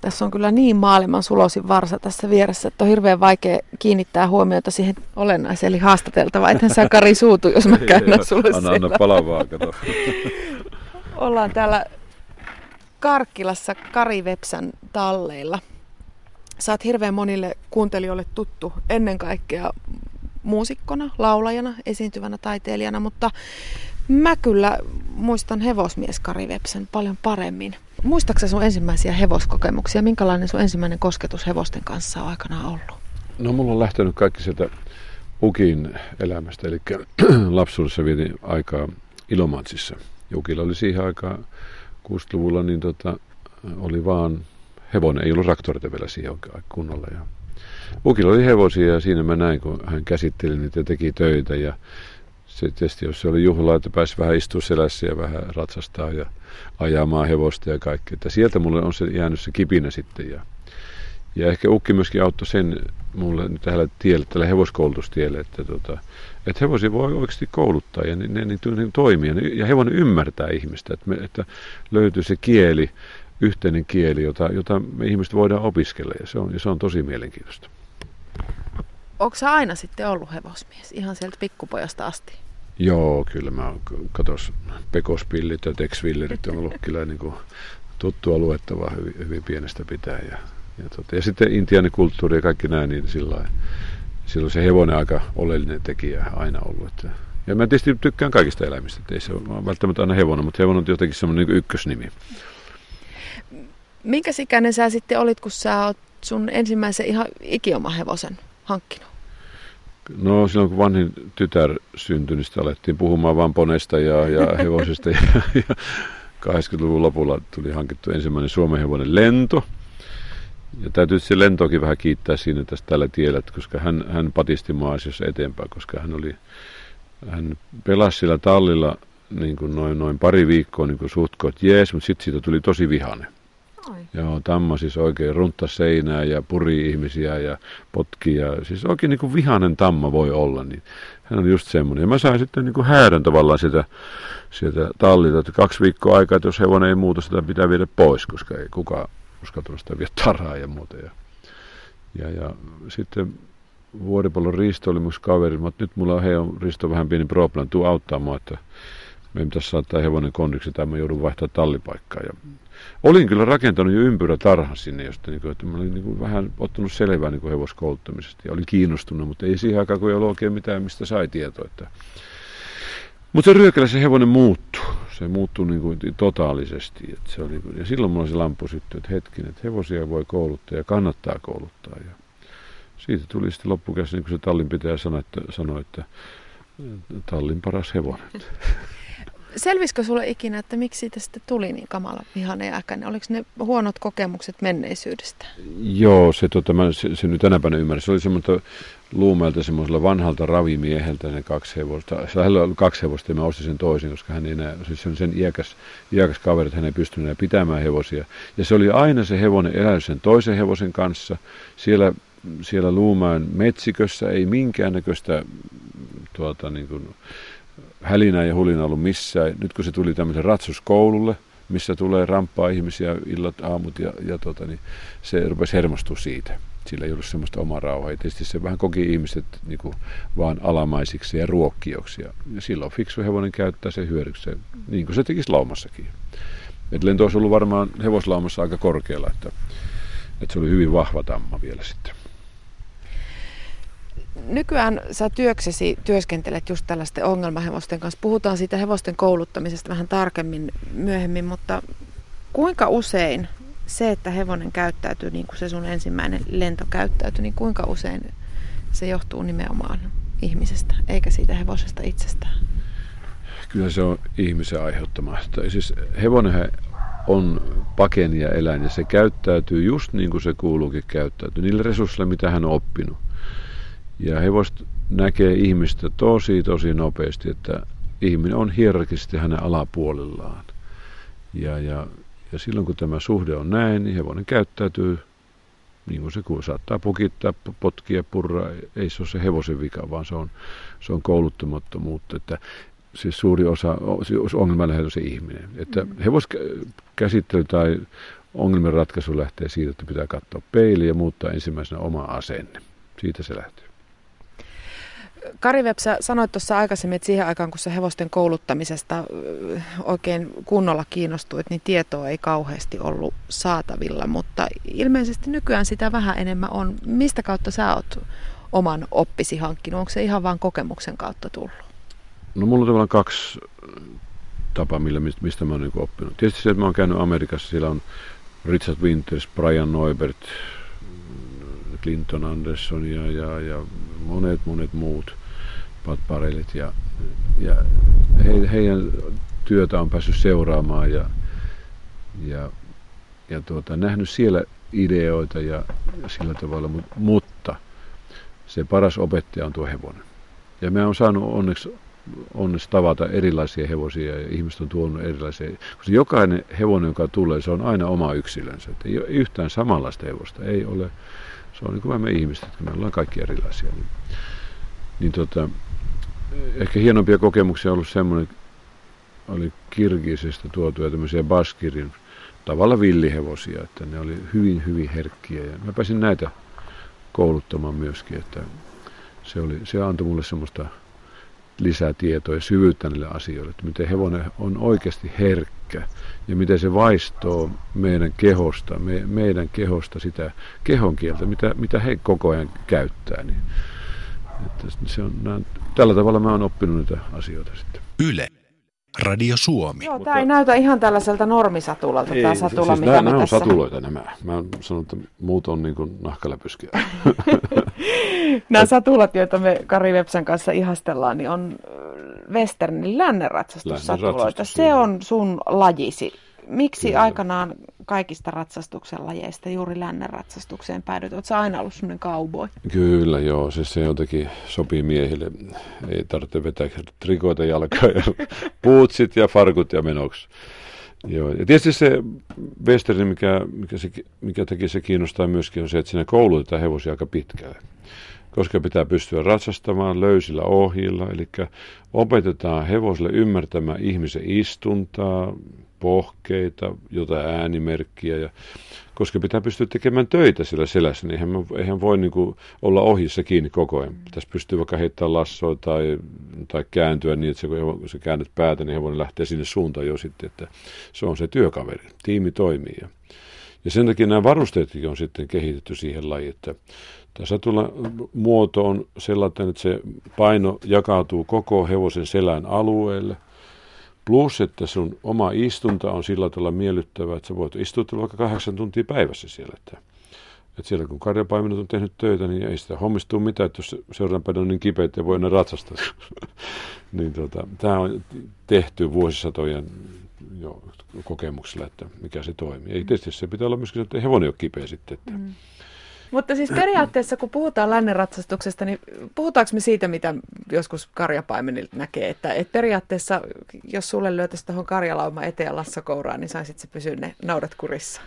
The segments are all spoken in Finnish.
Tässä on kyllä niin maailman sulosin varsa tässä vieressä, että on hirveän vaikea kiinnittää huomiota siihen olennaiseen, eli haastateltava. Ethän sä Kari suutu, jos mä käännän sulle Anna, anna palavaa, kato. Ollaan täällä Karkkilassa Kari Vepsän talleilla. Sä oot hirveän monille kuuntelijoille tuttu ennen kaikkea muusikkona, laulajana, esiintyvänä taiteilijana, mutta mä kyllä muistan hevosmies Kari Vepsän paljon paremmin. Muistaaksä sun ensimmäisiä hevoskokemuksia? Minkälainen sun ensimmäinen kosketus hevosten kanssa on aikanaan ollut? No mulla on lähtenyt kaikki sieltä Ukin elämästä, eli lapsuudessa vietin aikaa Ilomantsissa. Ukilla oli siihen aikaan 60-luvulla, niin tota, oli vaan hevonen, ei ollut traktoreita vielä siihen kunnolla. Ja Ukilla oli hevosia ja siinä mä näin, kun hän käsitteli niitä ja teki töitä. Ja se tietysti, jos se oli juhla, että pääsi vähän istua selässä ja vähän ratsastaa ja ajamaan hevosta ja kaikkea. Että sieltä mulle on se jäänyt se kipinä sitten. Ja, ja ehkä Ukki myöskin auttoi sen mulle tällä tielle, tällä hevoskoulutustielle, että, tota, että hevosia voi oikeasti kouluttaa ja ne, ne, ne, ne toimia. Ja hevonen ymmärtää ihmistä, että, me, että löytyy se kieli, yhteinen kieli, jota, jota me ihmiset voidaan opiskella ja se on, ja se on tosi mielenkiintoista. Onko aina sitten ollut hevosmies, ihan sieltä pikkupojasta asti? Joo, kyllä mä katos pekospillit ja teksvillerit on ollut kyllä niin kuin tuttua luettavaa hyvin, hyvin pienestä pitää. Ja, ja, tota, ja sitten intiaanikulttuuri ja kaikki nämä, niin sillä silloin se hevonen aika oleellinen tekijä aina ollut. Että, ja mä tietysti tykkään kaikista eläimistä, että ei se ole välttämättä aina hevonen, mutta hevonen on jotenkin semmoinen niin ykkösnimi. Minkä ikäinen sä sitten olit, kun sä oot sun ensimmäisen ihan ikioma hevosen hankkinut? No silloin kun vanhin tytär syntyi, niin alettiin puhumaan vaan ponesta ja, ja hevosesta. ja, ja 80-luvun lopulla tuli hankittu ensimmäinen Suomen hevonen lento. Ja täytyy se lentokin vähän kiittää siinä tästä tällä tiellä, koska hän, hän patisti mua asiassa eteenpäin, koska hän oli, hän pelasi sillä tallilla niin kuin noin, noin pari viikkoa niin kuin suht jees, mutta sitten siitä tuli tosi vihane. Joo, Tamma siis oikein runtta seinää ja puri ihmisiä ja potki. Ja, siis oikein niin kuin vihanen Tamma voi olla. Niin hän on just semmoinen. Ja mä sain sitten niin kuin häädön tavallaan sitä, sieltä tallilta, että kaksi viikkoa aikaa, että jos hevonen ei muuta, sitä pitää viedä pois, koska ei kukaan uskaltanut sitä viedä taraa ja muuta. Ja, ja, ja sitten Vuoripallon Risto oli mun kaveri, mutta nyt mulla on, hei, on Risto vähän pieni problem, tuu auttaa mua, että me pitäisi saattaa hevonen kondiksi tai mä joudun vaihtaa tallipaikkaa. Ja olin kyllä rakentanut jo ympyrätarhan sinne, josta niin kuin, että mä olin niin kuin vähän ottanut selvää niin kuin hevoskouluttamisesta ja olin kiinnostunut, mutta ei siihen aikaan, kun ei ollut oikein mitään, mistä sai tietoa. Että... Mutta se ryökälä se hevonen muuttui. Se muuttui niin kuin totaalisesti. Että se oli, ja silloin mulla se lampu syttyi, että hetken, että hevosia voi kouluttaa ja kannattaa kouluttaa. Ja siitä tuli sitten loppukäsin, niin kuin se tallin pitää sanoa, että, sanoi, että tallin paras hevonen. Selvisikö sulle ikinä, että miksi siitä sitten tuli niin kamala vihane ja äkäinen? Oliko ne huonot kokemukset menneisyydestä? Joo, se, tota, mä, se, se nyt tänä päivänä ymmärrän. Se oli semmoista luumelta semmoisella vanhalta ravimieheltä ne kaksi hevosta. Hänellä oli kaksi hevosta ja mä ostin sen toisen, koska hän ei enää, siis se on sen iäkäs, iäkäs kaveri, että hän ei pystynyt enää pitämään hevosia. Ja se oli aina se hevonen elänyt sen toisen hevosen kanssa. Siellä, siellä Luumäen metsikössä ei minkäännäköistä tuota, niin kuin, hälinä ja hulina ollut missään. Nyt kun se tuli tämmöisen ratsuskoululle, missä tulee ramppaa ihmisiä illat, aamut ja, ja tota, niin se rupesi hermostua siitä. Sillä ei ollut semmoista omaa rauhaa. Ja tietysti se vähän koki ihmiset niin kuin, vaan alamaisiksi ja ruokkijoksi. Ja, ja silloin fiksu hevonen käyttää se hyödyksi, niin kuin se tekisi laumassakin. Et lento olisi ollut varmaan hevoslaumassa aika korkealla, että, että se oli hyvin vahva tamma vielä sitten nykyään sä työksesi työskentelet just tällaisten ongelmahevosten kanssa. Puhutaan siitä hevosten kouluttamisesta vähän tarkemmin myöhemmin, mutta kuinka usein se, että hevonen käyttäytyy niin kuin se sun ensimmäinen lento käyttäytyy, niin kuinka usein se johtuu nimenomaan ihmisestä, eikä siitä hevosesta itsestään? Kyllä se on ihmisen aiheuttama. Siis hevonen on pakenia eläin ja se käyttäytyy just niin kuin se kuuluukin käyttäytyy, niillä resursseilla, mitä hän on oppinut. Ja hevost näkee ihmistä tosi, tosi nopeasti, että ihminen on hierarkisesti hänen alapuolellaan. Ja, ja, ja silloin kun tämä suhde on näin, niin hevonen käyttäytyy niin kuin se kun saattaa pukittaa, potkia, purra. Ei se ole se hevosen vika, vaan se on, se on kouluttamattomuutta. Että siis suuri osa, siis ongelma on se ihminen. Että mm. hevoskäsittely tai ongelmien ratkaisu lähtee siitä, että pitää katsoa peiliä ja muuttaa ensimmäisenä oma asenne. Siitä se lähtee. Kari Vepsä, sanoit tuossa aikaisemmin, että siihen aikaan, kun se hevosten kouluttamisesta oikein kunnolla kiinnostuit, niin tietoa ei kauheasti ollut saatavilla, mutta ilmeisesti nykyään sitä vähän enemmän on. Mistä kautta sä oot oman oppisi hankkinut? Onko se ihan vain kokemuksen kautta tullut? No mulla on tavallaan kaksi tapaa, millä, mistä mä oon niin oppinut. Tietysti se, että mä oon käynyt Amerikassa, siellä on Richard Winters, Brian Neubert, Clinton Anderson ja, ja, ja monet monet muut patparelit ja, ja he, heidän työtä on päässyt seuraamaan ja, ja, ja tuota, nähnyt siellä ideoita ja, ja sillä tavalla, mutta, mutta se paras opettaja on tuo hevonen. Ja mä oon saanut onneksi, onneksi tavata erilaisia hevosia ja ihmiset on tuonut erilaisia. Koska jokainen hevonen, joka tulee, se on aina oma yksilönsä. Ei ole yhtään samanlaista hevosta. Ei ole se on niin kuin me ihmiset, että me ollaan kaikki erilaisia. Niin, niin tota, ehkä hienompia kokemuksia on ollut semmoinen, oli Kirgisistä tuotuja tämmöisiä Baskirin tavalla villihevosia, että ne oli hyvin, hyvin herkkiä. Ja mä pääsin näitä kouluttamaan myöskin, että se, oli, se antoi mulle semmoista lisää tietoa ja syvyyttä niille asioille, että miten hevonen on oikeasti herkkä ja miten se vaistoo meidän kehosta, me, meidän kehosta sitä kehon kieltä, mitä, mitä he koko ajan käyttää. Niin, että se on, tällä tavalla mä oon oppinut niitä asioita sitten. Yle. Radio Suomi. Joo, tämä ei näytä ihan tällaiselta normisatulalta ei, tämä satula, siis mitä nämä, nämä on tässä... satuloita nämä. Mä sanon, että muut on niin kuin nahkaläpyskiä. nämä satulat, joita me Kari Vepsän kanssa ihastellaan, niin on Westernin lännenratsastussatuloita. Se on sun lajisi. Miksi Kyllä. aikanaan kaikista ratsastuksen lajeista juuri lännen ratsastukseen päädyt? Oletko aina ollut sellainen cowboy? Kyllä joo, siis se jotenkin sopii miehille. Ei tarvitse vetää trikoita jalkaa ja puutsit ja farkut ja menoksi. Joo. Ja tietysti se western, mikä, mikä, se, mikä teki se kiinnostaa myöskin, on se, että siinä koulutetaan hevosia aika pitkälle koska pitää pystyä ratsastamaan löysillä ohjilla, eli opetetaan hevosille ymmärtämään ihmisen istuntaa, pohkeita, jotain äänimerkkiä, ja, koska pitää pystyä tekemään töitä sillä selässä, niin eihän, eihän voi niin kuin, olla ohjissa kiinni koko ajan. Pitäisi pystyä vaikka heittämään lassoa tai, tai kääntyä niin, että se, kun sä käännet päätä, niin hevonen lähtee sinne suuntaan jo sitten, että se on se työkaveri, tiimi toimii. Ja, ja sen takia nämä varusteetkin on sitten kehitetty siihen lajiin, että tässä tulla muoto on sellainen, että se paino jakautuu koko hevosen selän alueelle. Plus, että sun oma istunta on sillä tavalla miellyttävä, että sä voit istua vaikka kahdeksan tuntia päivässä siellä. Että, että siellä kun karjapaimenot on tehnyt töitä, niin ei sitä hommistuu mitään, että jos seuraavan päivänä on niin kipeä, että voi enää ratsastaa. niin tota, tämä on tehty vuosisatojen jo kokemuksella, että mikä se toimii. Ei tietysti se pitää olla myöskin, että hevonen ole kipeä sitten. Että, mm. Mutta siis periaatteessa, kun puhutaan lännenratsastuksesta, niin puhutaanko me siitä, mitä joskus karjapaimenilta näkee, että, että periaatteessa, jos sulle lyötäisiin tuohon karjalauma eteen lassakouraan, niin saisit se pysyä ne naudat kurissa?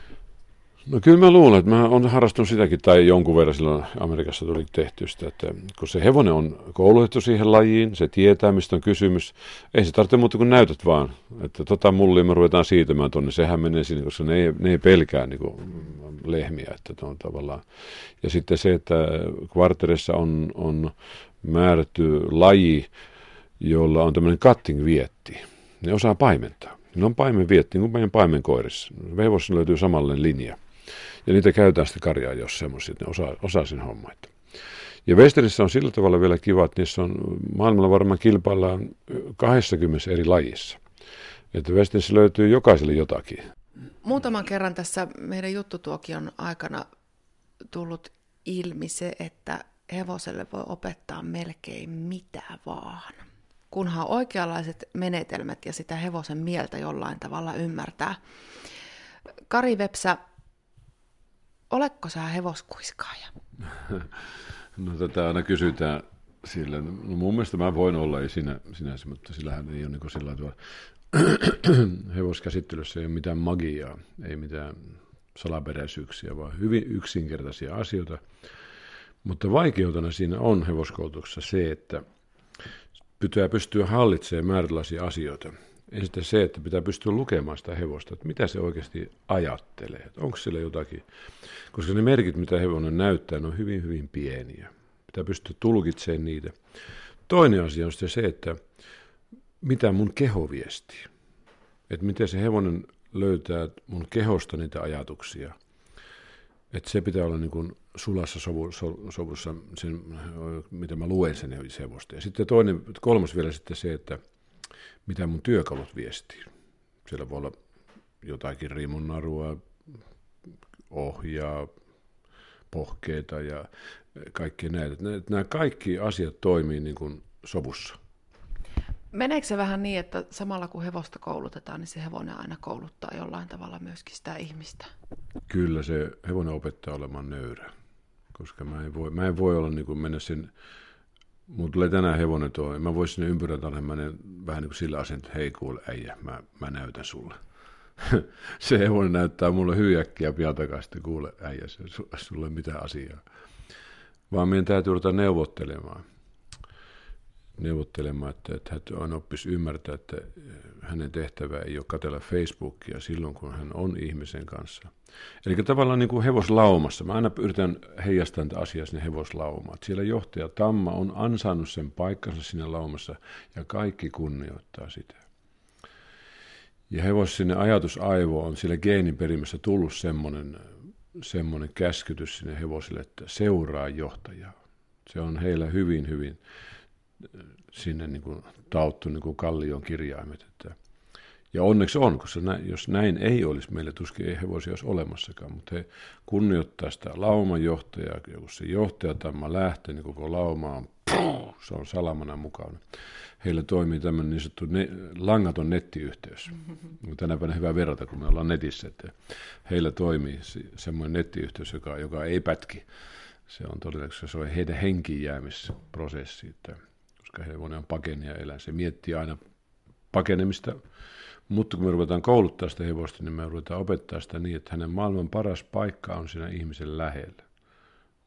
No kyllä mä luulen, että mä oon harrastunut sitäkin, tai jonkun verran silloin Amerikassa tuli tehty sitä, että kun se hevonen on koulutettu siihen lajiin, se tietää, mistä on kysymys, ei se tarvitse muuta kuin näytöt vaan, että tota mullia me ruvetaan siitämään tuonne, sehän menee sinne, koska ne ei, ne ei pelkää niin kuin lehmiä, että on tavallaan. Ja sitten se, että kvarterissa on, on määrätty laji, jolla on tämmöinen cutting vietti, ne osaa paimentaa. Ne on paimen vietti, niin kuin meidän paimenkoirissa. Vevossa löytyy samanlainen linja. Ja niitä käytetään sitten karjaa, jos semmoisia, ne osaa, osaa sen homman. Ja Westerissä on sillä tavalla vielä kiva, että niissä on maailmalla varmaan kilpaillaan 20 eri lajissa. Että Westerissä löytyy jokaiselle jotakin. Muutaman kerran tässä meidän juttutuokion aikana tullut ilmi se, että hevoselle voi opettaa melkein mitä vaan. Kunhan oikeanlaiset menetelmät ja sitä hevosen mieltä jollain tavalla ymmärtää. Kari Vepsä, Oletko sä hevoskuiskaaja? No tätä aina kysytään sillä. No mun mielestä mä voin olla, ei sinä, sinänsä, mutta sillähän ei ole niin sillä tavalla. hevoskäsittelyssä ei ole mitään magiaa, ei mitään salaperäisyyksiä, vaan hyvin yksinkertaisia asioita. Mutta vaikeutena siinä on hevoskoulutuksessa se, että pitää pystyä hallitsemaan määrätälaisia asioita. Ensin se, että pitää pystyä lukemaan sitä hevosta, että mitä se oikeasti ajattelee, että onko sillä jotakin, koska ne merkit, mitä hevonen näyttää, ne on hyvin, hyvin pieniä. Pitää pystyä tulkitsemaan niitä. Toinen asia on sitten se, että mitä mun keho viestii. Että miten se hevonen löytää mun kehosta niitä ajatuksia. Että se pitää olla niin kuin sulassa sovu, so, sovussa, sen, mitä mä luen sen hevosta. Ja sitten toinen, kolmas vielä sitten se, että mitä mun työkalut viestii. Siellä voi olla jotakin rimunnarua, ohjaa, pohkeita ja kaikki näitä. Nämä kaikki asiat toimii niin kuin sovussa. Meneekö se vähän niin, että samalla kun hevosta koulutetaan, niin se hevonen aina kouluttaa jollain tavalla myöskin sitä ihmistä? Kyllä se hevonen opettaa olemaan nöyrä, koska mä en voi, mä en voi olla niin kuin mennä sen, mun tulee tänään hevonen tuo, mä voisin sinne ympyrän mennä vähän niin kuin sillä asenteella, että hei kuule äijä, mä, mä näytän sulle. se hevonen näyttää mulle hyjäkkiä pian takaisin, kuule äijä, se, sulle mitään asiaa. Vaan meidän täytyy ruveta neuvottelemaan neuvottelemaan, että, että hän oppisi ymmärtää, että eh, hänen tehtävä ei ole katella Facebookia silloin, kun hän on ihmisen kanssa. Eli tavallaan niin kuin hevoslaumassa. Mä aina yritän heijastaa tätä asiaa sinne hevoslaumaan. Siellä johtaja Tamma on ansainnut sen paikkansa sinne laumassa ja kaikki kunnioittaa sitä. Ja hevos sinne ajatusaivo on siellä geenin perimässä tullut semmoinen, semmoinen käskytys sinne hevosille, että seuraa johtajaa. Se on heillä hyvin, hyvin sinne niin kuin tauttu niin kuin kallion kirjaimet. Että, ja onneksi on, koska nä, jos näin ei olisi, meillä tuskin ei hevosia olisi olemassakaan, mutta he kunnioittaa sitä laumajohtajaa, ja kun se johtajatamma lähtee, niin koko lauma on, puh, se on salamana mukana. Heillä toimii tämmöinen niin sanottu ne, langaton nettiyhteys. Mm-hmm. Tänä päivänä hyvä verrata, kun me ollaan netissä, että heillä toimii semmoinen nettiyhteys, joka, joka ei pätki. Se on todennäköisesti se on heidän henkijäämisprosessi. Että koska hevonen on pakenia eläin. Se miettii aina pakenemista, mutta kun me ruvetaan kouluttaa sitä hevosta, niin me ruvetaan opettaa sitä niin, että hänen maailman paras paikka on siinä ihmisen lähellä.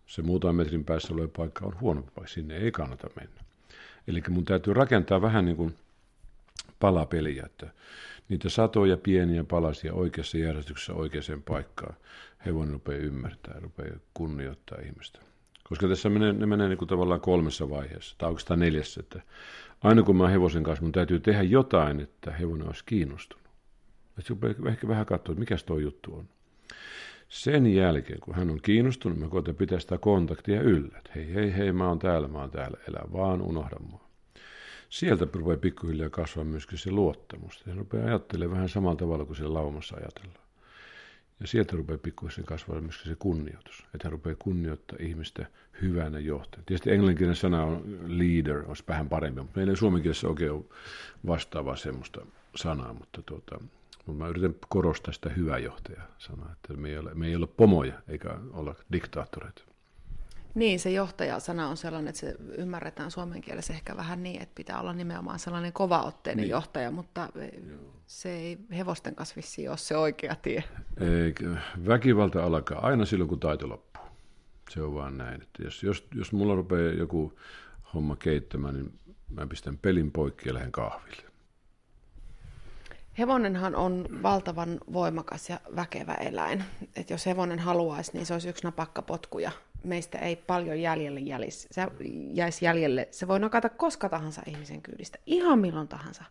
Se muutaman metrin päässä oleva paikka on huono paikka, sinne ei kannata mennä. Eli mun täytyy rakentaa vähän niin kuin palapeliä, että niitä satoja pieniä palasia oikeassa järjestyksessä oikeaan paikkaan hevonen rupeaa ymmärtää, rupeaa kunnioittaa ihmistä. Koska tässä menee, ne menee niin kuin tavallaan kolmessa vaiheessa, tai oikeastaan neljässä. Että aina kun mä oon hevosen kanssa, mun täytyy tehdä jotain, että hevonen olisi kiinnostunut. Että ehkä vähän katsoa, että mikä tuo juttu on. Sen jälkeen, kun hän on kiinnostunut, mä koitan pitää sitä kontaktia yllä. Että hei, hei, hei, mä oon täällä, mä oon täällä, elä vaan, unohda mua. Sieltä rupeaa pikkuhiljaa kasvaa myöskin se luottamus. Se rupeaa ajattelemaan vähän samalla tavalla kuin siellä laumassa ajatellaan. Ja sieltä rupeaa pikkuisen kasvaa myös se kunnioitus. Että hän rupeaa kunnioittaa ihmistä hyvänä johtajana. Tietysti englanninkielinen sana on leader, olisi vähän parempi, mutta meillä ei suomenkielessä oikein ole vastaavaa semmoista sanaa, mutta, tuota, mutta mä yritän korostaa sitä hyvä johtaja sanaa, että me ei, ole, me ei ole pomoja eikä olla diktaattoreita. Niin, se johtajasana on sellainen, että se ymmärretään suomen kielessä ehkä vähän niin, että pitää olla nimenomaan sellainen kovaotteinen niin. johtaja, mutta Joo. se ei hevosten kasvissi ole se oikea tie. Eikä. Väkivalta alkaa aina silloin, kun taito loppuu. Se on vaan näin. Että jos, jos, jos mulla rupeaa joku homma keittämään, niin mä pistän pelin poikki ja lähden kahville. Hevonenhan on valtavan voimakas ja väkevä eläin. Et jos hevonen haluaisi, niin se olisi yksi napakka potkuja meistä ei paljon jäljelle jäljisi, se jäisi jäljelle. Se voi nakata koska tahansa ihmisen kyydistä, ihan milloin tahansa.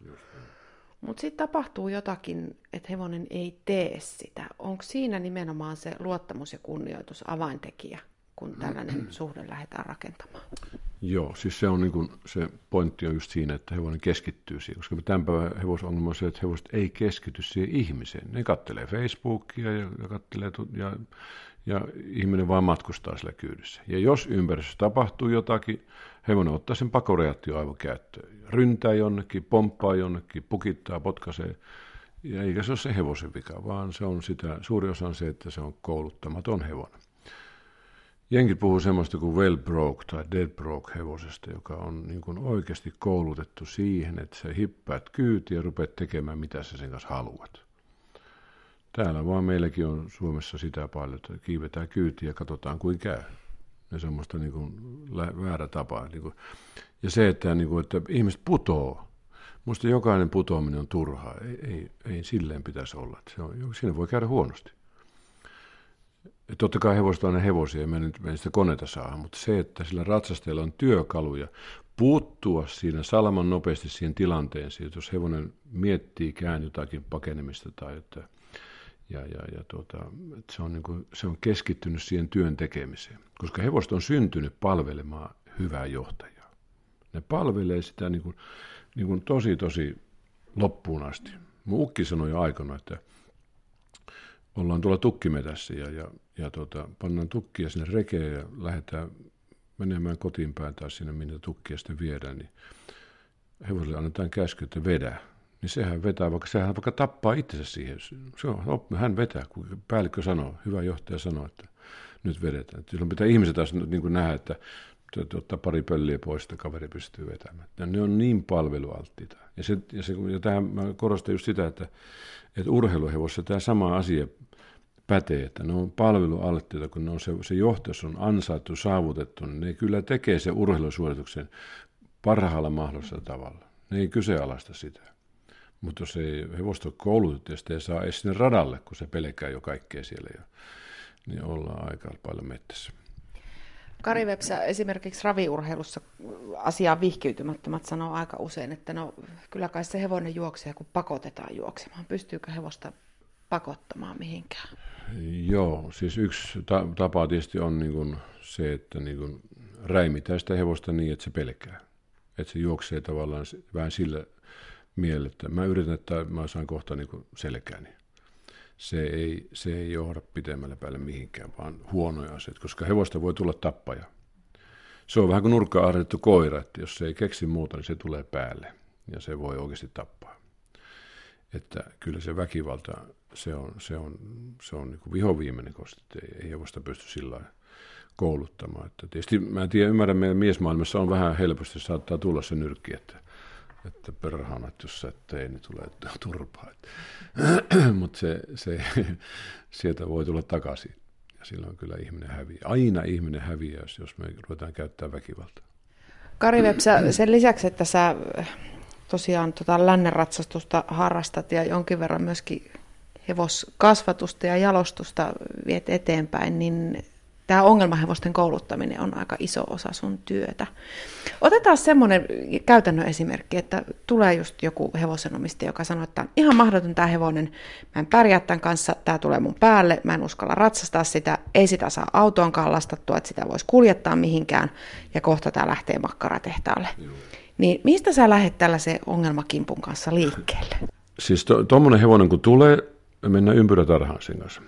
Mutta sitten tapahtuu jotakin, että hevonen ei tee sitä. Onko siinä nimenomaan se luottamus ja kunnioitus avaintekijä, kun tällainen suhde lähdetään rakentamaan? Joo, siis se on niin kuin, se pointti on just siinä, että hevonen keskittyy siihen, koska tämän päivän hevosongelma on se, että hevoset ei keskity siihen ihmiseen. Ne kattelee Facebookia ja, ja kattelee ja, ja ihminen vaan matkustaa sillä kyydissä. Ja jos ympäristössä tapahtuu jotakin, hevonen ottaa sen pakoreaktio käyttöön. Ryntää jonnekin, pomppaa jonnekin, pukittaa, potkaisee. Ja eikä se ole se hevosen vika, vaan se on sitä, suuri osa on se, että se on kouluttamaton hevonen. Jenkit puhuu semmoista kuin well broke tai dead broke hevosesta, joka on niin kuin oikeasti koulutettu siihen, että sä hippäät kyytiä ja rupeat tekemään mitä sä sen kanssa haluat. Täällä vaan meilläkin on Suomessa sitä paljon, että kiivetään kyytiä ja katsotaan kuin käy. Ja semmoista niin kuin väärä tapa. Niin kuin. Ja se, että, niin kuin, että ihmiset putoo. Musta jokainen putoaminen on turhaa. Ei, ei, ei silleen pitäisi olla. Se on, siinä voi käydä huonosti. Et totta kai hevoset on hevosia, ja me nyt me sitä koneita saa, mutta se, että sillä ratsastajalla on työkaluja puuttua siinä salaman nopeasti siihen tilanteeseen, jos hevonen miettii kään jotakin pakenemista tai että ja, ja, ja tuota, se, on niin kuin, se on keskittynyt siihen työn tekemiseen, koska hevoset on syntynyt palvelemaan hyvää johtajaa. Ne palvelee sitä niin kuin, niin kuin tosi, tosi loppuun asti. Mun ukki sanoi jo aikana, että ollaan tuolla tukkimetässä ja, ja, ja tuota, pannaan tukkia sinne rekeen ja lähdetään menemään kotiin päin taas sinne, minne tukkia sitten viedään, niin hevoselle annetaan käsky, että vedä. Niin sehän vetää, vaikka sehän vaikka tappaa itsensä siihen. Se on, hän vetää, kun päällikkö sanoo, hyvä johtaja sanoo, että nyt vedetään. Silloin pitää ihmiset taas niin kuin nähdä, että ottaa pari pölliä pois, että kaveri pystyy vetämään. Ja ne on niin palvelualttiita. Ja, se, ja, se, ja tähän mä korostan just sitä, että, että urheiluhevossa tämä sama asia pätee, että ne on palvelualttiita, kun ne on se, se johtajuus on ansaittu, saavutettu, niin ne kyllä tekee se urheilusuorituksen parhaalla mahdollisella tavalla. Ne ei kyseenalaista sitä. Mutta jos ei hevosta koulutettu ja ei saa edes sinne radalle, kun se pelkää jo kaikkea siellä, ja, niin ollaan aika paljon mettässä. Kari Vepsä esimerkiksi raviurheilussa asiaan vihkiytymättömät sanoo aika usein, että no kyllä kai se hevonen juoksee, kun pakotetaan juoksemaan. Pystyykö hevosta pakottamaan mihinkään? Joo, siis yksi ta- tapa tietysti on niin kuin se, että niin kuin räimitään sitä hevosta niin, että se pelkää. Että se juoksee tavallaan vähän sillä mielellä, että mä yritän, että mä saan kohta niin kuin selkääni. Se ei, se ei johda pitemmälle päälle mihinkään, vaan huonoja asioita, koska hevosta voi tulla tappaja. Se on vähän kuin nurkka koira, että jos se ei keksi muuta, niin se tulee päälle ja se voi oikeasti tappaa. Että kyllä se väkivalta se on, se on, se on niin vihoviimeinen kosti, ei, hevosta pysty sillä kouluttamaan. Että tietysti mä en tiedä, ymmärrän, meidän miesmaailmassa on vähän helposti, saattaa tulla se nyrkki, että, että perhana, että jos sä et tee, niin tulee turpaa. Mutta se, se, sieltä voi tulla takaisin. Ja silloin kyllä ihminen häviää. Aina ihminen häviää, jos me ruvetaan käyttää väkivaltaa. Kari Vepsä, sen lisäksi, että sä tosiaan tota lännen ratsastusta harrastat ja jonkin verran myöskin hevoskasvatusta ja jalostusta viet eteenpäin, niin tämä ongelmahevosten kouluttaminen on aika iso osa sun työtä. Otetaan semmoinen käytännön esimerkki, että tulee just joku hevosenomistaja, joka sanoo, että ihan mahdoton tämä hevonen, mä en pärjää tämän kanssa, tämä tulee mun päälle, mä en uskalla ratsastaa sitä, ei sitä saa autoonkaan lastattua, että sitä voisi kuljettaa mihinkään, ja kohta tämä lähtee makkaratehtaalle. Joo. Niin mistä sä lähdet tällaisen ongelmakimpun kanssa liikkeelle? Siis tuommoinen to, hevonen kun tulee, me mennään ympyrätarhaan sen kanssa.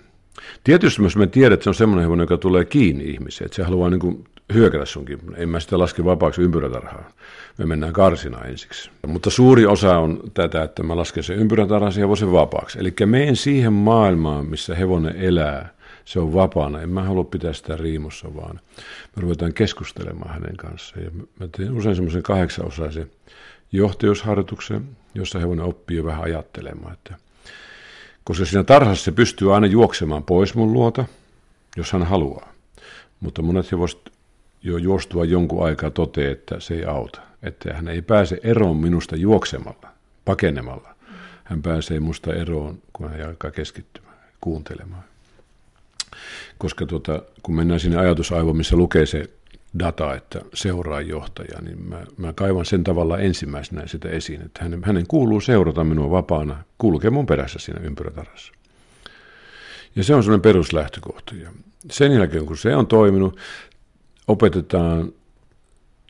Tietysti myös me tiedät, että se on semmoinen hevonen, joka tulee kiinni ihmiseen, että se haluaa niin kuin hyökätä sunkin. En mä sitä laske vapaaksi ympyrätarhaan. Me mennään karsina ensiksi. Mutta suuri osa on tätä, että mä lasken sen ympyrätarhaan se hevosen vapaaksi. Eli meen siihen maailmaan, missä hevonen elää. Se on vapaana. En mä halua pitää sitä riimussa, vaan me ruvetaan keskustelemaan hänen kanssaan. Ja mä teen usein semmoisen kahdeksanosaisen johtajuusharjoituksen, jossa hevonen oppii jo vähän ajattelemaan, että – koska siinä tarhassa se pystyy aina juoksemaan pois mun luota, jos hän haluaa. Mutta monet hevoset jo juostua jonkun aikaa toteaa, että se ei auta. Että hän ei pääse eroon minusta juoksemalla, pakenemalla. Hän pääsee musta eroon, kun hän alkaa keskittymään, kuuntelemaan. Koska tuota, kun mennään sinne ajatusaivoon, missä lukee se data, että seuraa johtaja, niin mä, mä kaivan sen tavalla ensimmäisenä sitä esiin, että hänen, hänen kuuluu seurata minua vapaana, kulkee mun perässä siinä ympyrätarassa. Ja se on sellainen peruslähtökohta. Ja sen jälkeen, kun se on toiminut, opetetaan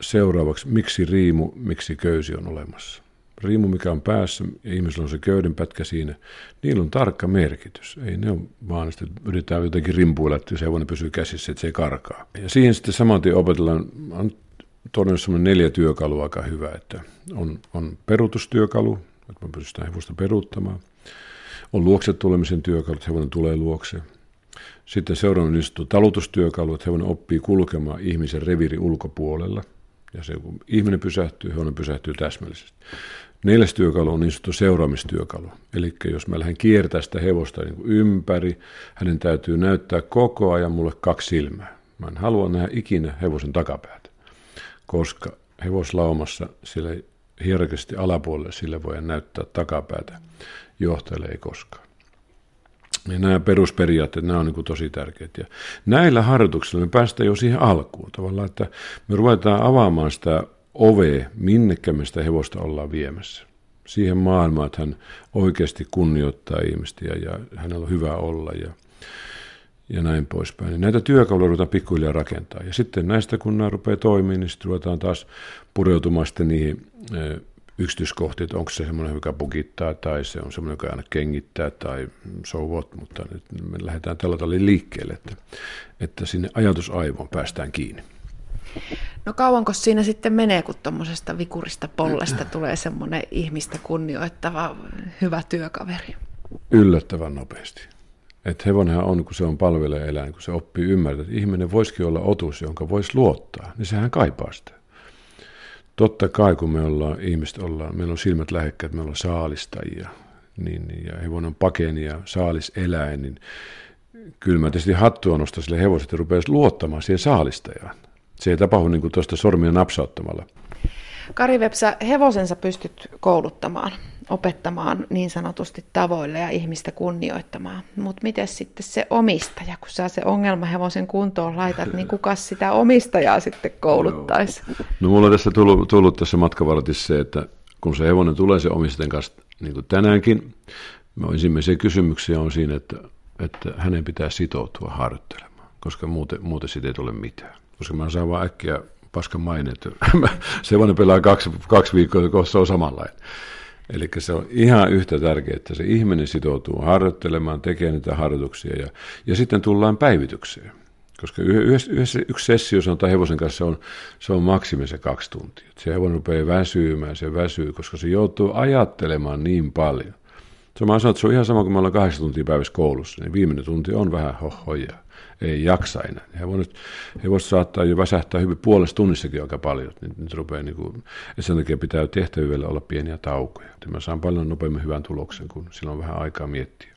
seuraavaksi, miksi riimu, miksi köysi on olemassa riimu, mikä on päässä, ja ihmisellä on se köydenpätkä siinä, niillä on tarkka merkitys. Ei ne ole vaan, että yritetään jotenkin rimpuilla, että se hevonen pysyy käsissä, että se ei karkaa. Ja siihen sitten saman tien opetellaan, on semmoinen neljä työkalua aika hyvä, että on, on peruutustyökalu, että me pystytään hevosta peruuttamaan. On luokse tulemisen työkalu, että hevonen tulee luokse. Sitten seuraava niin talutustyökalu, että hevonen oppii kulkemaan ihmisen reviri ulkopuolella. Ja se, kun ihminen pysähtyy, hevonen pysähtyy täsmällisesti. Neljäs työkalu on niin sanottu seuraamistyökalu. Eli jos mä lähden kiertämään sitä hevosta niin ympäri, hänen täytyy näyttää koko ajan mulle kaksi silmää. Mä en halua nähdä ikinä hevosen takapäätä, koska hevoslaumassa siellä hierarkisesti alapuolelle, sille voi näyttää takapäätä. Johtajalle ei koskaan. Ja nämä perusperiaatteet, nämä on niin tosi tärkeitä. Ja näillä harjoituksilla me päästään jo siihen alkuun tavallaan, että me ruvetaan avaamaan sitä ovea, minnekä me sitä hevosta ollaan viemässä. Siihen maailmaan, että hän oikeasti kunnioittaa ihmistä ja, ja hänellä on hyvä olla ja, ja näin poispäin. Ja näitä työkaluja ruvetaan pikkuhiljaa rakentaa. Ja sitten näistä, kun nämä rupeaa toimimaan, niin sitten ruvetaan taas pureutumaan sitten niihin yksityiskohtia, että onko se semmoinen, joka pukittaa tai se on semmoinen, joka aina kengittää tai so what, mutta nyt me lähdetään tällä tavalla liikkeelle, että, että sinne ajatusaivoon päästään kiinni. No kauanko siinä sitten menee, kun tuommoisesta vikurista pollesta tulee semmoinen ihmistä kunnioittava hyvä työkaveri? Yllättävän nopeasti. Että hevonenhan on, kun se on palvelee eläin, kun se oppii ymmärtää, että ihminen voisikin olla otus, jonka voisi luottaa, niin sehän kaipaa sitä. Totta kai, kun me ollaan, ihmiset ollaan, meillä on silmät lähekkäät, me ollaan saalistajia, niin, niin, ja hevonen on pakeni ja saaliseläin, niin kyllä mä tietysti hattua nostaa sille hevoset ja rupeaisi luottamaan siihen saalistajaan. Se ei tapahdu niin kuin tuosta sormia napsauttamalla. Kari Vepsä, hevosensa pystyt kouluttamaan, opettamaan niin sanotusti tavoille ja ihmistä kunnioittamaan. Mutta miten sitten se omistaja, kun sä se ongelma hevosen kuntoon laitat, niin kuka sitä omistajaa sitten kouluttaisi? No mulla on tässä tullut, tullut tässä matkavartissa se, että kun se hevonen tulee se omistajan kanssa, niin kuin tänäänkin, ensimmäisiä kysymyksiä on siinä, että, että hänen pitää sitoutua harjoittelemaan, koska muuten, muuten siitä ei tule mitään. Koska mä saan vaan äkkiä paskan maine, että se pelaa kaksi, kaksi viikkoa, kun se on samanlainen. Eli se on ihan yhtä tärkeää, että se ihminen sitoutuu harjoittelemaan, tekee niitä harjoituksia ja, ja sitten tullaan päivitykseen. Koska yhdessä, yhdessä, yksi sessio sanotaan hevosen kanssa on, se on maksimissa kaksi tuntia. Se hevonen rupeaa väsymään, se väsyy, koska se joutuu ajattelemaan niin paljon. Se mä sanon, että se on ihan sama kuin me ollaan kahdeksan tuntia päivässä koulussa, niin viimeinen tunti on vähän hohoja ei jaksa enää. He voivat, he voivat saattaa jo väsähtää hyvin puolesta tunnissakin aika paljon. Nyt, nyt rupeaa niin kuin, ja sen takia pitää tehtävillä olla pieniä taukoja. Että mä saan paljon nopeammin hyvän tuloksen, kun sillä on vähän aikaa miettiä.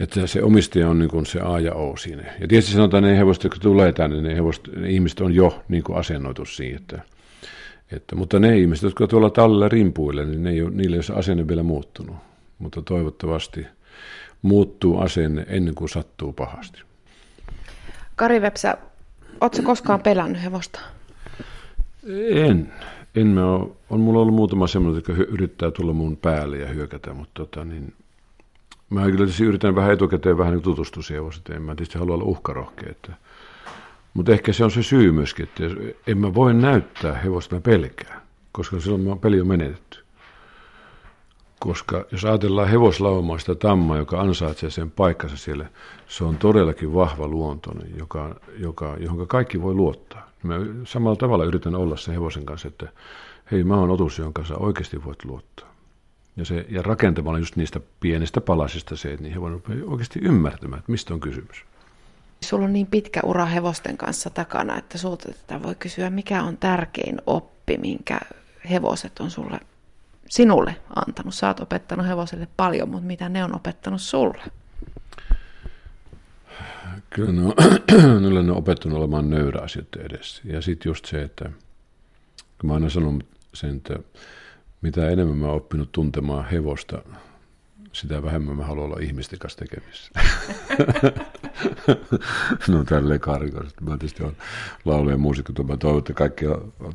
Että se omistaja on niin kuin se A ja O siinä. Ja tietysti sanotaan, että ne hevoset, jotka tulee tänne, ne, hevoset, ne ihmiset on jo niin kuin asennoitu siihen. Että, että, mutta ne ihmiset, jotka tuolla tallella rimpuille, niin ne ei ole, niille ei ole se asenne vielä muuttunut. Mutta toivottavasti muuttuu asenne ennen kuin sattuu pahasti. Kari Vepsä, ootko koskaan pelännyt hevosta? En. En mä ole. On mulla ollut muutama semmoinen, joka yrittää tulla mun päälle ja hyökätä, mutta tota, niin, mä kyllä tietysti yritän vähän etukäteen vähän niin tutustua siihen En mä tietysti halua olla uhkarohkea. Että, mutta ehkä se on se syy myöskin, että en mä voi näyttää hevosta, mä pelkään, koska silloin peli on menetetty koska jos ajatellaan hevoslaumaa sitä tammaa, joka ansaitsee sen paikkansa siellä, se on todellakin vahva luontoinen, joka, joka, johon kaikki voi luottaa. Mä samalla tavalla yritän olla sen hevosen kanssa, että hei, mä oon otus, jonka sä oikeasti voit luottaa. Ja, se, ja rakentamalla just niistä pienistä palasista se, että niin hevonen oikeasti ymmärtämään, että mistä on kysymys. Sulla on niin pitkä ura hevosten kanssa takana, että sulta tätä voi kysyä, mikä on tärkein oppi, minkä hevoset on sulle sinulle antanut? Sä oot opettanut hevoselle paljon, mutta mitä ne on opettanut sulle? Kyllä ne on, ne on opettanut olemaan nöyrä asioiden edessä. Ja sitten just se, että kun mä aina sanon sen, että mitä enemmän mä oon oppinut tuntemaan hevosta, sitä vähemmän mä haluan olla ihmisten kanssa tekemissä. no tälleen karikoisesti. Mä tietysti olen laulu- ja muusikko, mä toivon, että kaikki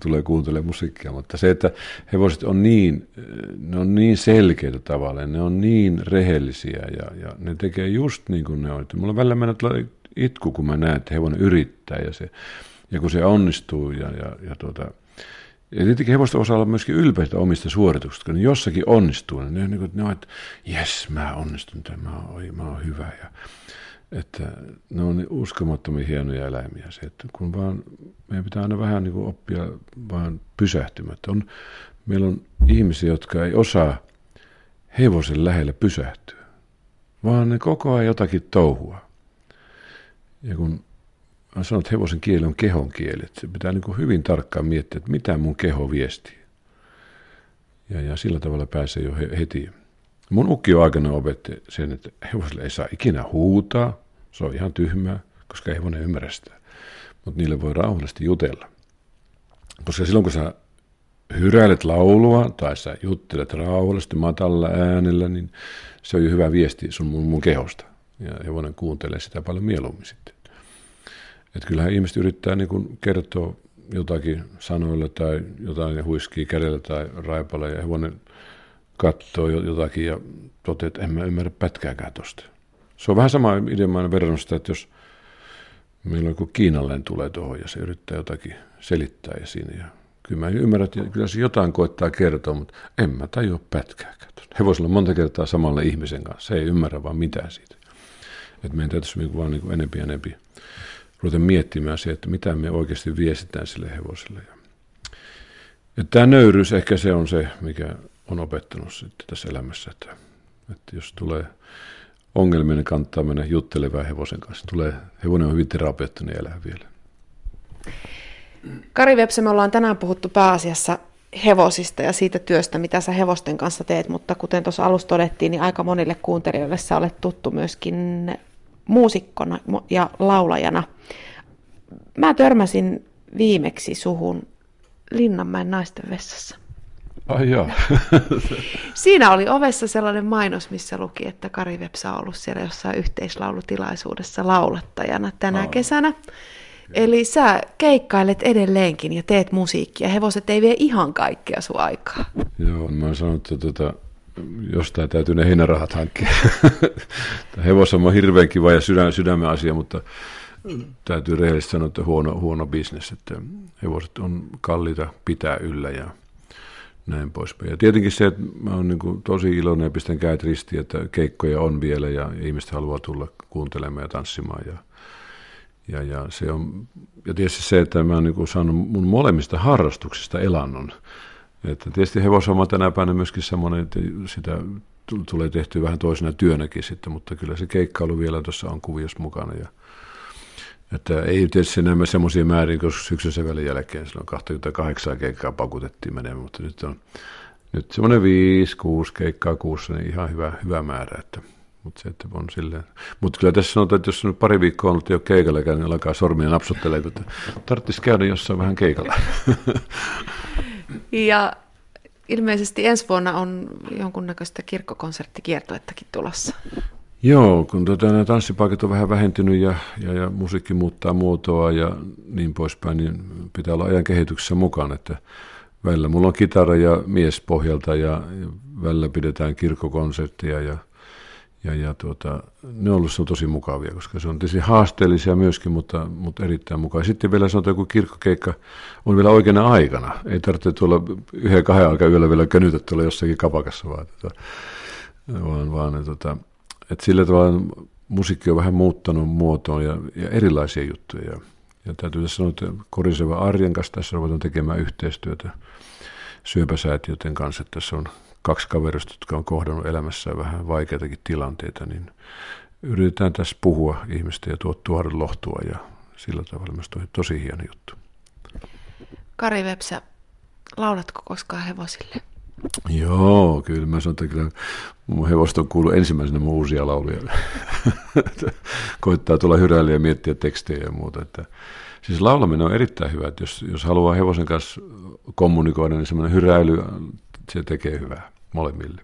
tulee kuuntelemaan musiikkia, mutta se, että hevoset on niin, ne on niin selkeitä tavallaan, ne on niin rehellisiä ja, ja ne tekee just niin kuin ne on. Mulla välillä mennä itku, kun mä näen, että hevonen yrittää ja, se, ja kun se onnistuu ja, ja, ja tuota, ja tietenkin hevosta osaa olla myöskin ylpeitä omista suorituksista, kun ne jossakin onnistuu. Ne, ne, ne on, että jes, mä onnistun, mä oon, mä oon hyvä. Ja, että ne on niin uskomattomia hienoja eläimiä. Se, että kun vaan, meidän pitää aina vähän niin kuin oppia vaan pysähtymättä. On, meillä on ihmisiä, jotka ei osaa hevosen lähellä pysähtyä, vaan ne koko ajan jotakin touhua. Ja kun mä sanon, että hevosen kieli on kehon kieli, että se pitää niin hyvin tarkkaan miettiä, että mitä mun keho viestii. Ja, ja sillä tavalla pääsee jo heti Mun ukki aikana opetti sen, että hevoselle ei saa ikinä huutaa. Se on ihan tyhmää, koska hevonen ymmärrä sitä. Mutta niille voi rauhallisesti jutella. Koska silloin kun sä hyräilet laulua tai sä juttelet rauhallisesti matalalla äänellä, niin se on jo hyvä viesti sun mun, mun kehosta. Ja hevonen kuuntelee sitä paljon mieluummin sitten. Että kyllähän ihmiset yrittää niin kuin kertoa jotakin sanoilla tai jotain ja huiskii kädellä tai raipalla ja hevonen katsoo jotakin ja toteaa, että en mä ymmärrä pätkääkään tosta. Se on vähän sama ideamainen verrannosta, että jos meillä on joku Kiinalleen tulee tuohon ja se yrittää jotakin selittää ja siinä. Ja kyllä mä ymmärrän, että kyllä se jotain koittaa kertoa, mutta en mä tajua pätkääkään. Hevosella on monta kertaa samalle ihmisen kanssa. Se ei ymmärrä vaan mitään siitä. Että meidän täytyisi vaan niin enempi ja enempi ruveta miettimään se, että mitä me oikeasti viestitään sille hevoselle. Ja tämä nöyryys ehkä se on se, mikä on opettanut sitten tässä elämässä, että, että jos tulee ongelmia, niin kannattaa mennä juttelemaan hevosen kanssa. Tulee, hevonen on hyvin terapeuttinen elää vielä. Kari Vepsä, me ollaan tänään puhuttu pääasiassa hevosista ja siitä työstä, mitä sä hevosten kanssa teet, mutta kuten tuossa alussa todettiin, niin aika monille kuuntelijoille sä olet tuttu myöskin muusikkona ja laulajana. Mä törmäsin viimeksi suhun Linnanmäen naisten vessassa. Ai joo. Siinä oli ovessa sellainen mainos, missä luki, että Kari Vepsa on ollut siellä jossain yhteislaulutilaisuudessa laulattajana tänä oh. kesänä. Eli sä keikkailet edelleenkin ja teet musiikkia. Hevoset ei vie ihan kaikkea sun aikaa. Joo, mä oon sanonut, että tuota, jostain täytyy ne heinärahat hankkia. Hevossa on hirveän kiva ja sydän, sydämen asia, mutta täytyy rehellisesti sanoa, että huono, huono bisnes. Että hevoset on kalliita pitää yllä ja näin poispäin. Ja tietenkin se, että mä oon niin tosi iloinen ja pistän käät ristiin, että keikkoja on vielä ja ihmiset haluaa tulla kuuntelemaan ja tanssimaan. Ja, ja, ja, se on, ja tietysti se, että mä oon niin saanut mun molemmista harrastuksista elannon. Että tietysti hevoshomma tänä päivänä myöskin semmoinen, että sitä tulee tehtyä vähän toisena työnäkin sitten, mutta kyllä se keikkailu vielä tuossa on kuviossa mukana. Ja, että ei tietysti nämä semmoisia määrin, koska syksyn välin jälkeen silloin 28 keikkaa pakutettiin menemään, mutta nyt on nyt semmoinen 5-6 keikkaa kuussa, niin ihan hyvä, hyvä määrä. Että, mutta se, että on silleen. Mutta kyllä tässä sanotaan, että jos on pari viikkoa ollut jo keikalla, niin alkaa sormia napsuttelemaan, että tarvitsisi käydä jossain vähän keikalla. Ja ilmeisesti ensi vuonna on jonkunnäköistä kirkkokonserttikiertoettakin tulossa. Joo, kun tota, nämä tanssipaikat on vähän vähentynyt ja, ja, ja musiikki muuttaa muotoa ja niin poispäin, niin pitää olla ajan kehityksessä mukaan, että välillä mulla on kitara ja mies pohjalta ja, ja välillä pidetään kirkkokonserttia ja, ja, ja tuota, ne on ollut tosi mukavia, koska se on tietysti haasteellisia myöskin, mutta, mutta erittäin mukavia. Sitten vielä sanotaan, kun kirkkokeikka on vielä oikeana aikana. Ei tarvitse tulla yhden kahden aikaa yöllä vielä könytä tuolla jossakin kapakassa, vaan, tuota, vaan, vaan tuota, että sillä tavalla musiikki on vähän muuttanut muotoon ja, ja erilaisia juttuja. Ja, ja täytyy sanoa, että Koriseva Arjen kanssa tässä ruvetaan tekemään yhteistyötä syöpäsäätiöiden kanssa. Että tässä on kaksi kaverista, jotka on kohdannut elämässään vähän vaikeitakin tilanteita, niin yritetään tässä puhua ihmistä ja tuo tuoda lohtua ja sillä tavalla myös toi tosi hieno juttu. Kari Vepsä, laulatko koskaan hevosille? Joo, kyllä mä sanon, että kyllä mun hevosta on kuullut ensimmäisenä mun uusia lauluja. Koittaa tulla hyräillä ja miettiä tekstejä ja muuta. Että, siis laulaminen on erittäin hyvä, että jos, jos haluaa hevosen kanssa kommunikoida, niin semmoinen hyräily, se tekee hyvää molemmille.